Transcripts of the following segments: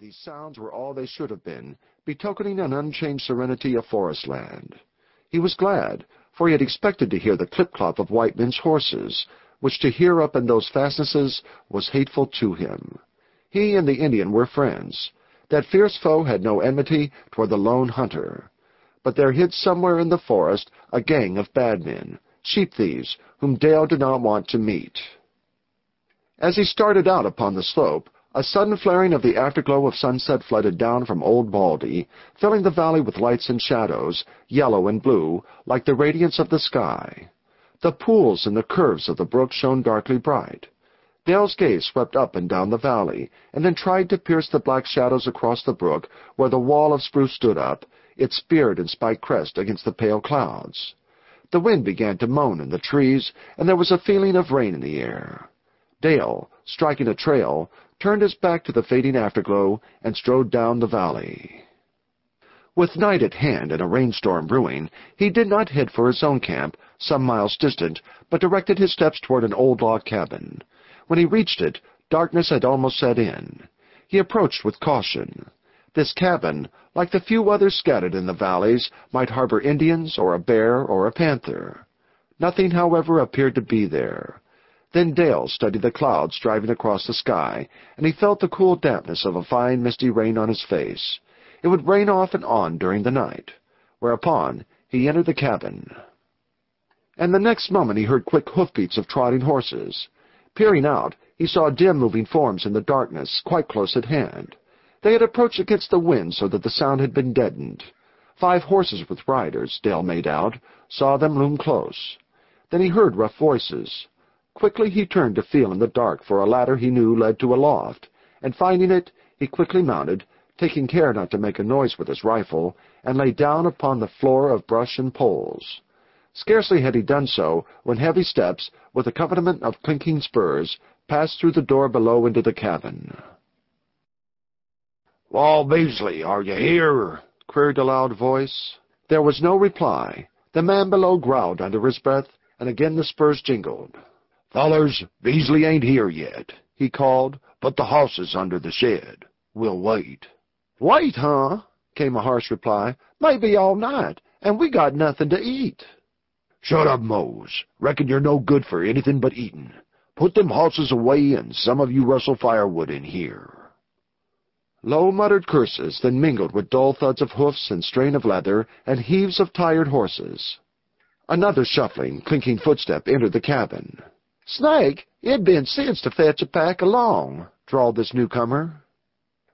These sounds were all they should have been, betokening an unchanged serenity of forest land. He was glad, for he had expected to hear the clip-clop of white men's horses, which to hear up in those fastnesses was hateful to him. He and the Indian were friends. That fierce foe had no enmity toward the lone hunter. But there hid somewhere in the forest a gang of bad men, sheep thieves, whom Dale did not want to meet. As he started out upon the slope, a sudden flaring of the afterglow of sunset flooded down from Old Baldy, filling the valley with lights and shadows, yellow and blue, like the radiance of the sky. The pools and the curves of the brook shone darkly bright. Dale's gaze swept up and down the valley, and then tried to pierce the black shadows across the brook where the wall of spruce stood up, its speared and spiked crest against the pale clouds. The wind began to moan in the trees, and there was a feeling of rain in the air. Dale, striking a trail, turned his back to the fading afterglow, and strode down the valley. With night at hand and a rainstorm brewing, he did not head for his own camp, some miles distant, but directed his steps toward an old log cabin. When he reached it, darkness had almost set in. He approached with caution. This cabin, like the few others scattered in the valleys, might harbor Indians or a bear or a panther. Nothing, however, appeared to be there. Then Dale studied the clouds driving across the sky, and he felt the cool dampness of a fine misty rain on his face. It would rain off and on during the night, whereupon he entered the cabin. And the next moment he heard quick hoofbeats of trotting horses. Peering out, he saw dim moving forms in the darkness, quite close at hand. They had approached against the wind so that the sound had been deadened. Five horses with riders, Dale made out, saw them loom close. Then he heard rough voices. Quickly he turned to feel in the dark for a ladder he knew led to a loft, and finding it, he quickly mounted, taking care not to make a noise with his rifle, and lay down upon the floor of brush and poles. Scarcely had he done so when heavy steps, with accompaniment of clinking spurs, passed through the door below into the cabin. "Wall Beasley, are you here?" queried a loud voice. There was no reply. The man below growled under his breath, and again the spurs jingled. Fellers, Beasley ain't here yet, he called, but the hoss is under the shed. We'll wait. Wait, huh? came a harsh reply. Maybe all night, and we got nothing to eat. Shut up, Mose. Reckon you're no good for anything but eatin'. Put them hosses away, and some of you rustle firewood in here. Low muttered curses, then mingled with dull thuds of hoofs and strain of leather, and heaves of tired horses. Another shuffling, clinking footstep entered the cabin. Snake, it'd been sense to fetch a pack along, drawled this newcomer.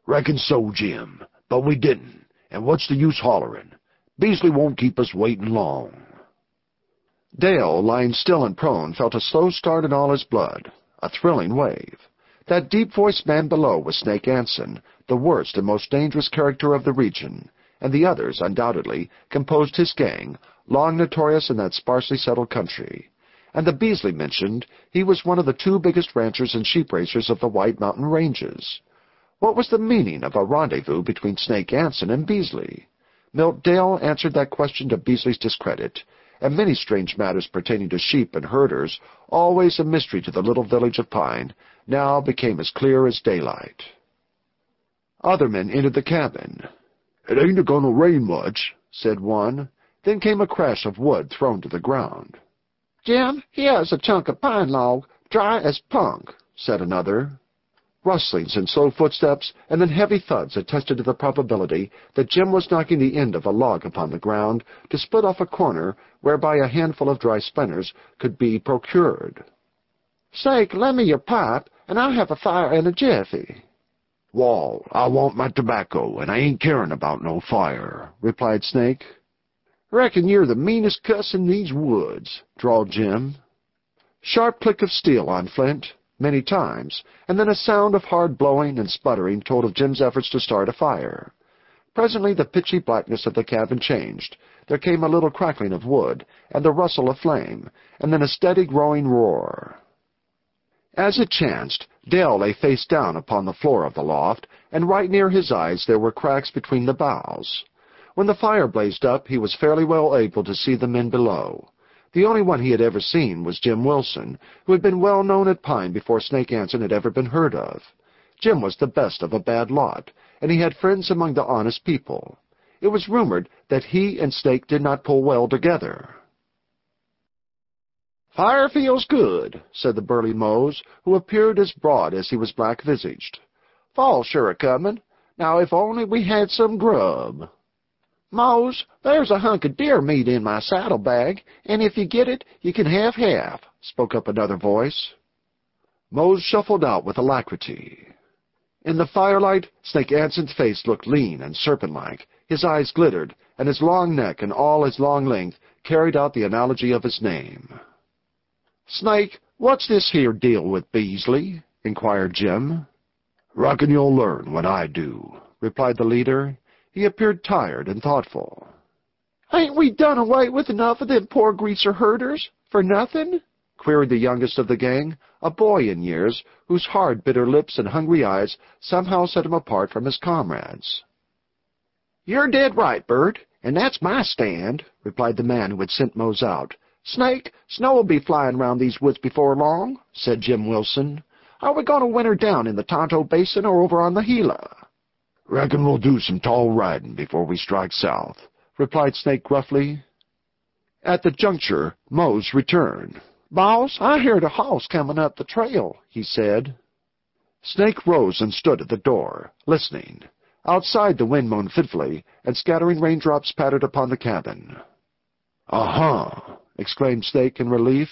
Reckon so, Jim, but we didn't, and what's the use hollerin'? Beasley won't keep us waitin' long. Dale, lying still and prone, felt a slow start in all his blood, a thrilling wave. That deep-voiced man below was Snake Anson, the worst and most dangerous character of the region, and the others, undoubtedly, composed his gang, long notorious in that sparsely settled country and the Beasley mentioned, he was one of the two biggest ranchers and sheep raisers of the White Mountain Ranges. What was the meaning of a rendezvous between Snake Anson and Beasley? Milt Dale answered that question to Beasley's discredit, and many strange matters pertaining to sheep and herders, always a mystery to the little village of Pine, now became as clear as daylight. Other men entered the cabin. It ain't a gonna rain much, said one. Then came a crash of wood thrown to the ground. Jim, here's a chunk of pine log, dry as punk, said another. Rustlings and slow footsteps, and then heavy thuds attested to the probability that Jim was knocking the end of a log upon the ground to split off a corner whereby a handful of dry splinters could be procured. Snake, lend me your pipe, and I'll have a fire in a jiffy. Wall, I want my tobacco, and I ain't caring about no fire, replied Snake. Reckon you're the meanest cuss in these woods, drawled Jim. Sharp click of steel on flint, many times, and then a sound of hard blowing and sputtering told of Jim's efforts to start a fire. Presently the pitchy blackness of the cabin changed. There came a little crackling of wood, and the rustle of flame, and then a steady growing roar. As it chanced, Dale lay face down upon the floor of the loft, and right near his eyes there were cracks between the boughs. When the fire blazed up, he was fairly well able to see the men below. The only one he had ever seen was Jim Wilson, who had been well known at Pine before Snake Anson had ever been heard of. Jim was the best of a bad lot, and he had friends among the honest people. It was rumored that he and Snake did not pull well together. Fire feels good, said the burly Mose, who appeared as broad as he was black-visaged. Fall's sure a-comin'. Now if only we had some grub. Mose, there's a hunk of deer meat in my saddlebag, and if you get it, you can have half, spoke up another voice. Mose shuffled out with alacrity. In the firelight, Snake Anson's face looked lean and serpent-like. His eyes glittered, and his long neck and all his long length carried out the analogy of his name. Snake, what's this here deal with Beasley? inquired Jim. Reckon you'll learn when I do, replied the leader. He appeared tired and thoughtful. Ain't we done away with enough of them poor greaser herders, for nothing? queried the youngest of the gang, a boy in years, whose hard, bitter lips and hungry eyes somehow set him apart from his comrades. You're dead right, Bert, and that's my stand, replied the man who had sent Mose out. Snake, snow will be flying round these woods before long, said Jim Wilson. Are we going to winter down in the Tonto Basin or over on the Gila? Reckon we'll do some tall riding before we strike south, replied Snake gruffly. At the juncture, Mose returned. Boss, I heard a hoss coming up the trail, he said. Snake rose and stood at the door, listening. Outside the wind moaned fitfully, and scattering raindrops pattered upon the cabin. Uh-huh, exclaimed Snake in relief.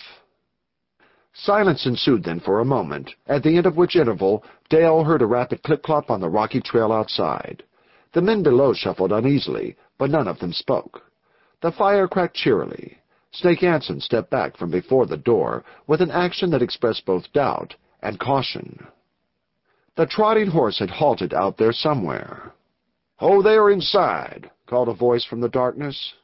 Silence ensued then for a moment, at the end of which interval Dale heard a rapid clip-clop on the rocky trail outside. The men below shuffled uneasily, but none of them spoke. The fire cracked cheerily. Snake Anson stepped back from before the door with an action that expressed both doubt and caution. The trotting horse had halted out there somewhere. "Ho there inside!" called a voice from the darkness.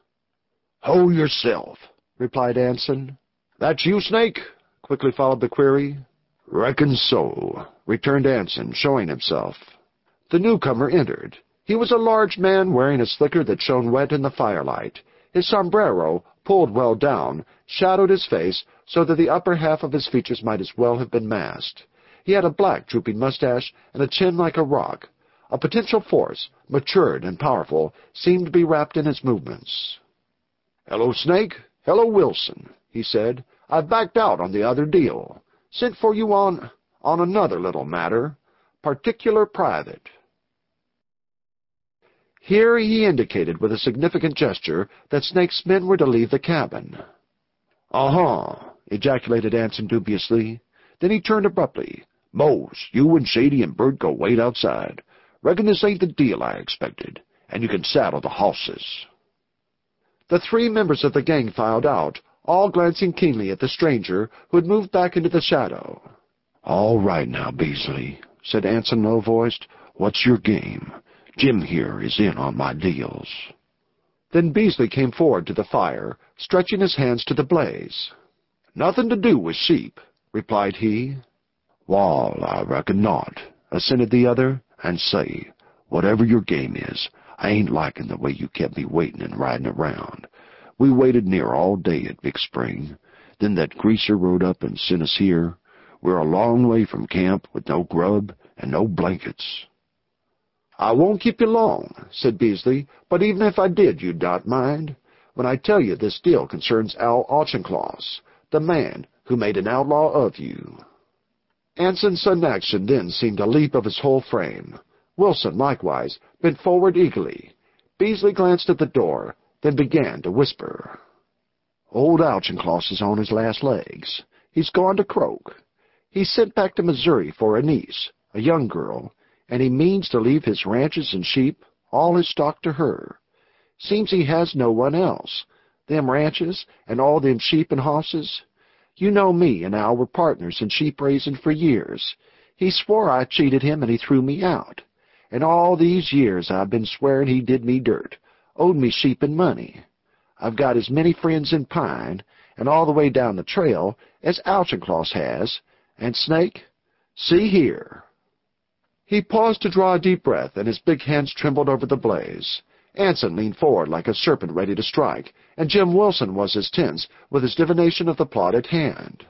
"Ho yourself!" replied Anson. "That's you, Snake?" Quickly followed the query. "Reckon so," returned Anson, showing himself. The newcomer entered. He was a large man wearing a slicker that shone wet in the firelight. His sombrero, pulled well down, shadowed his face so that the upper half of his features might as well have been masked. He had a black, drooping mustache and a chin like a rock. A potential force, matured and powerful, seemed to be wrapped in his movements. "Hello, Snake. Hello, Wilson," he said. "I backed out on the other deal. Sent for you on on another little matter. Particular private." Here he indicated with a significant gesture that Snake's men were to leave the cabin. "Uh-huh," ejaculated Anson dubiously. Then he turned abruptly. "Mose, you and Shady and Bert go wait outside. Reckon this ain't the deal I expected, and you can saddle the hosses." The three members of the gang filed out, all glancing keenly at the stranger who had moved back into the shadow. "All right now, Beasley," said Anson low-voiced. "What's your game? Jim here is in on my deals." Then Beasley came forward to the fire, stretching his hands to the blaze. "Nothing to do with sheep," replied he. "Wall, I reckon not," assented the other. "And say, whatever your game is, I ain't liking the way you kept me waiting and riding around. We waited near all day at Big Spring. Then that greaser rode up and sent us here. We're a long way from camp with no grub and no blankets. I won't keep you long, said Beasley, but even if I did, you'd not mind. When I tell you this deal concerns Al Auchincloss, the man who made an outlaw of you. Anson's sudden action then seemed a leap of his whole frame. Wilson, likewise, bent forward eagerly. Beasley glanced at the door, then began to whisper. Old Auchincloss is on his last legs. He's gone to croak. He's sent back to Missouri for a niece, a young girl, and he means to leave his ranches and sheep, all his stock to her. Seems he has no one else. Them ranches and all them sheep and hosses. You know me and Al were partners in sheep raising for years. He swore I cheated him and he threw me out. And all these years I've been swearing he did me dirt, owed me sheep and money. I've got as many friends in Pine, and all the way down the trail, as Auchincloss has, and Snake, see here. He paused to draw a deep breath, and his big hands trembled over the blaze. Anson leaned forward like a serpent ready to strike, and Jim Wilson was as tense with his divination of the plot at hand.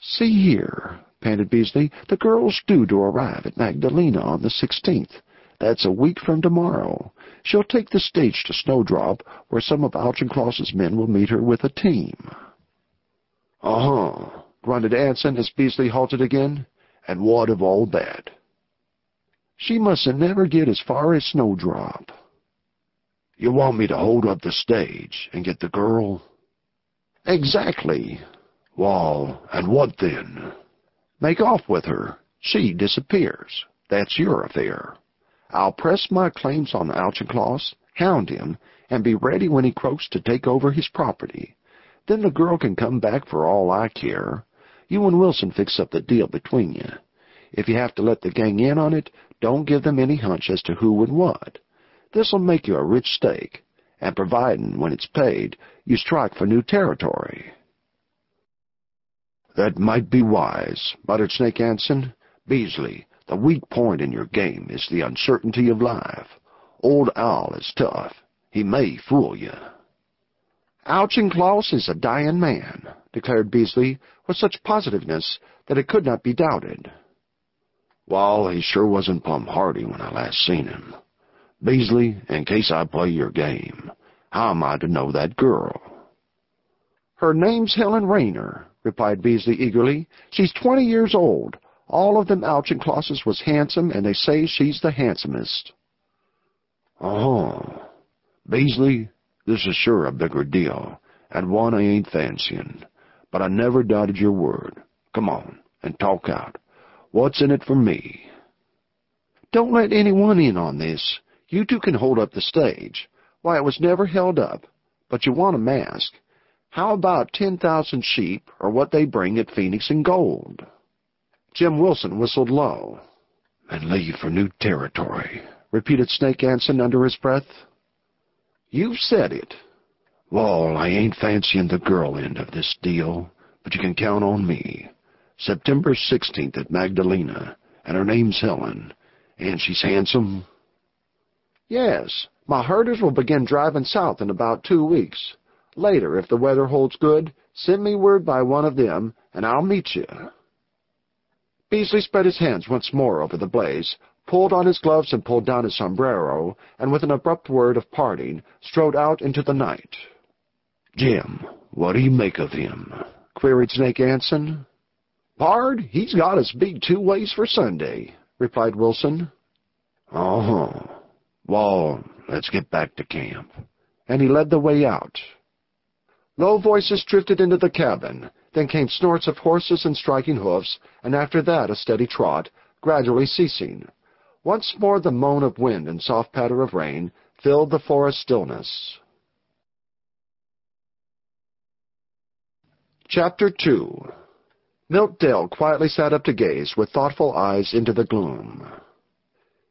See here, panted Beasley, the girl's due to arrive at Magdalena on the 16th. That's a week from tomorrow. She'll take the stage to Snowdrop, where some of Auchincloss's men will meet her with a team. Uh-huh, grunted Anson as Beasley halted again. And what of all that? She mustn't never get as far as Snowdrop. You want me to hold up the stage and get the girl? Exactly. Well, and what then? Make off with her. She disappears. That's your affair. I'll press my claims on Auchincloss, hound him, and be ready when he croaks to take over his property. Then the girl can come back for all I care. You and Wilson fix up the deal between you. If you have to let the gang in on it, don't give them any hunch as to who and what. This'll make you a rich stake, and providin' when it's paid, you strike for new territory. That might be wise, muttered Snake Anson. Beasley, the weak point in your game is the uncertainty of life. Old Owl is tough. He may fool you. Auchincloss is a dying man, declared Beasley with such positiveness that it could not be doubted. Well, he sure wasn't plumb hearty when I last seen him. Beasley, in case I play your game, how am I to know that girl? Her name's Helen Rayner, replied Beasley eagerly. She's twenty years old. All of them Auchinclosses was handsome, and they say she's the handsomest. Oh, Beasley, this is sure a bigger deal, and one I ain't fancying. But I never doubted your word. Come on, and talk out. What's in it for me? Don't let anyone in on this. You two can hold up the stage. Why, it was never held up. But you want a mask. How about ten thousand sheep, or what they bring at Phoenix in gold? Jim Wilson whistled low. And leave for new territory, repeated Snake Anson under his breath. You've said it. Well, I ain't fancying the girl end of this deal, but you can count on me. September 16th at Magdalena, and her name's Helen, and she's handsome. Yes, my herders will begin driving south in about two weeks. Later, if the weather holds good, send me word by one of them, and I'll meet you. Beasley spread his hands once more over the blaze, pulled on his gloves and pulled down his sombrero, and with an abrupt word of parting, strode out into the night. Jim, what do you make of him? queried Snake Anson. Pard, he's got us beat two ways for Sunday, replied Wilson. Uh-huh. Well, let's get back to camp. And he led the way out. Low voices drifted into the cabin. Then came snorts of horses and striking hoofs, and after that a steady trot, gradually ceasing. Once more the moan of wind and soft patter of rain filled the forest stillness. Chapter 2 Milt Dale quietly sat up to gaze with thoughtful eyes into the gloom.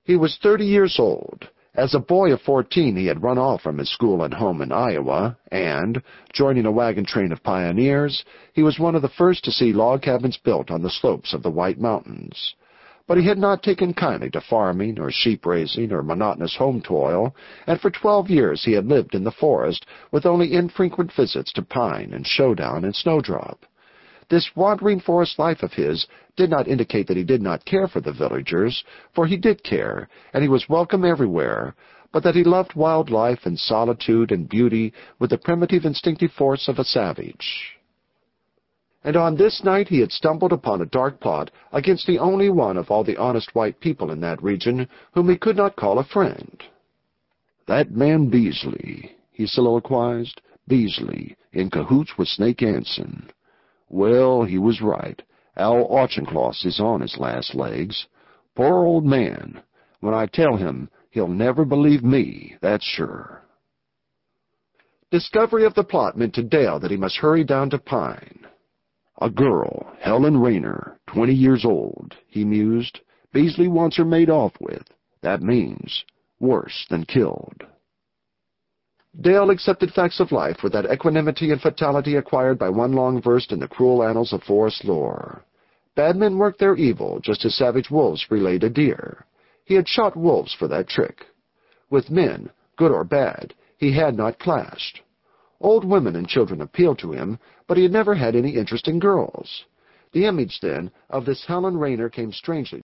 He was thirty years old. As a boy of fourteen he had run off from his school and home in Iowa, and, joining a wagon train of pioneers, he was one of the first to see log cabins built on the slopes of the White Mountains. But he had not taken kindly to farming or sheep-raising or monotonous home toil, and for twelve years he had lived in the forest with only infrequent visits to Pine and Showdown and Snowdrop. This wandering forest life of his did not indicate that he did not care for the villagers, for he did care, and he was welcome everywhere, but that he loved wild life and solitude and beauty with the primitive instinctive force of a savage. And on this night he had stumbled upon a dark plot against the only one of all the honest white people in that region whom he could not call a friend. That man Beasley, he soliloquized, Beasley, in cahoots with Snake Anson. Well, he was right. Al Auchincloss is on his last legs. Poor old man. When I tell him, he'll never believe me, that's sure. Discovery of the plot meant to Dale that he must hurry down to Pine. A girl, Helen Rayner, twenty years old, he mused. Beasley wants her made off with. That means worse than killed. Dale accepted facts of life with that equanimity and fatality acquired by one long versed in the cruel annals of forest lore. Bad men work their evil just as savage wolves relayed a deer. He had shot wolves for that trick. With men, good or bad, he had not clashed. Old women and children appealed to him, but he had never had any interest in girls. The image, then, of this Helen Rayner came strangely